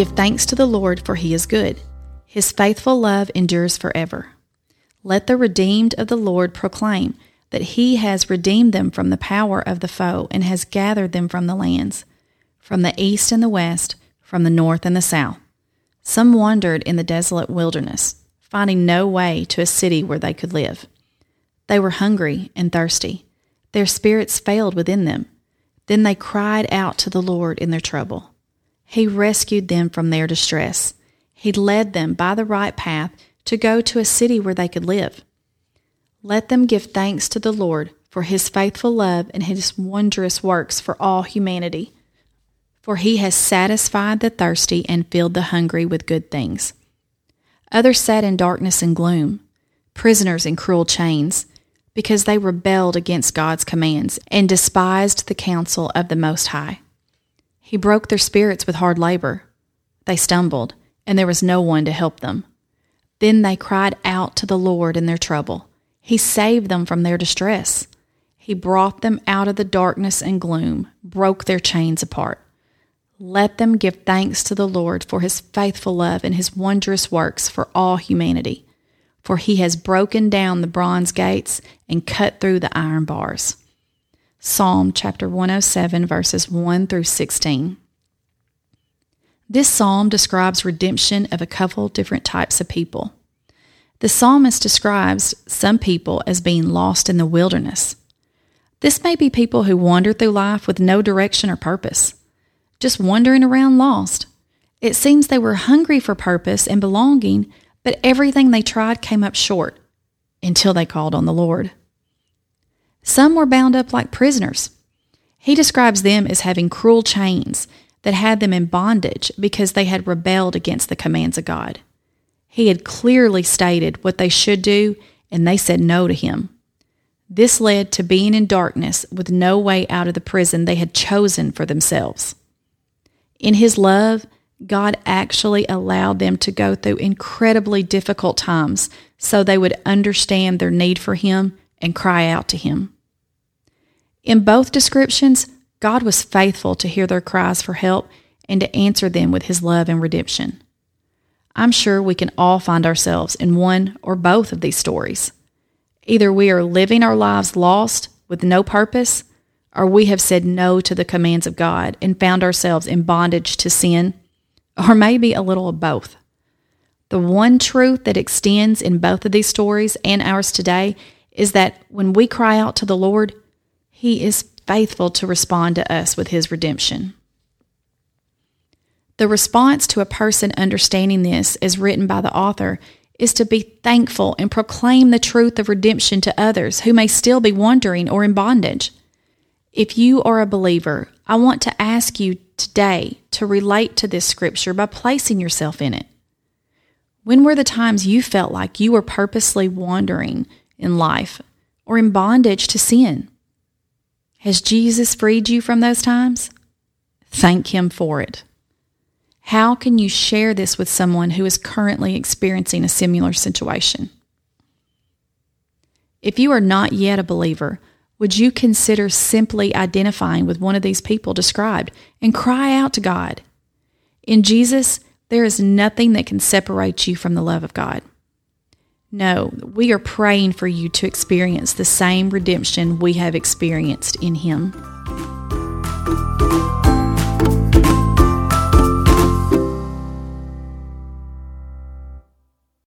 Give thanks to the Lord, for he is good. His faithful love endures forever. Let the redeemed of the Lord proclaim that he has redeemed them from the power of the foe and has gathered them from the lands, from the east and the west, from the north and the south. Some wandered in the desolate wilderness, finding no way to a city where they could live. They were hungry and thirsty. Their spirits failed within them. Then they cried out to the Lord in their trouble. He rescued them from their distress. He led them by the right path to go to a city where they could live. Let them give thanks to the Lord for his faithful love and his wondrous works for all humanity. For he has satisfied the thirsty and filled the hungry with good things. Others sat in darkness and gloom, prisoners in cruel chains, because they rebelled against God's commands and despised the counsel of the Most High. He broke their spirits with hard labor. They stumbled, and there was no one to help them. Then they cried out to the Lord in their trouble. He saved them from their distress. He brought them out of the darkness and gloom, broke their chains apart. Let them give thanks to the Lord for his faithful love and his wondrous works for all humanity. For he has broken down the bronze gates and cut through the iron bars. Psalm chapter 107, verses 1 through 16. This psalm describes redemption of a couple different types of people. The psalmist describes some people as being lost in the wilderness. This may be people who wander through life with no direction or purpose, just wandering around lost. It seems they were hungry for purpose and belonging, but everything they tried came up short until they called on the Lord. Some were bound up like prisoners. He describes them as having cruel chains that had them in bondage because they had rebelled against the commands of God. He had clearly stated what they should do, and they said no to him. This led to being in darkness with no way out of the prison they had chosen for themselves. In His love, God actually allowed them to go through incredibly difficult times so they would understand their need for Him and cry out to Him. In both descriptions, God was faithful to hear their cries for help and to answer them with His love and redemption. I'm sure we can all find ourselves in one or both of these stories. Either we are living our lives lost with no purpose, or we have said no to the commands of God and found ourselves in bondage to sin, or maybe a little of both. The one truth that extends in both of these stories and ours today is that when we cry out to the Lord, He is faithful to respond to us with His redemption. The response to a person understanding this, as written by the author, is to be thankful and proclaim the truth of redemption to others who may still be wandering or in bondage. If you are a believer, I want to ask you today to relate to this scripture by placing yourself in it. When were the times you felt like you were purposely wandering in life or in bondage to sin? Has Jesus freed you from those times? Thank Him for it. How can you share this with someone who is currently experiencing a similar situation? If you are not yet a believer, would you consider simply identifying with one of these people described and cry out to God? In Jesus, there is nothing that can separate you from the love of God. No, we are praying for you to experience the same redemption we have experienced in Him.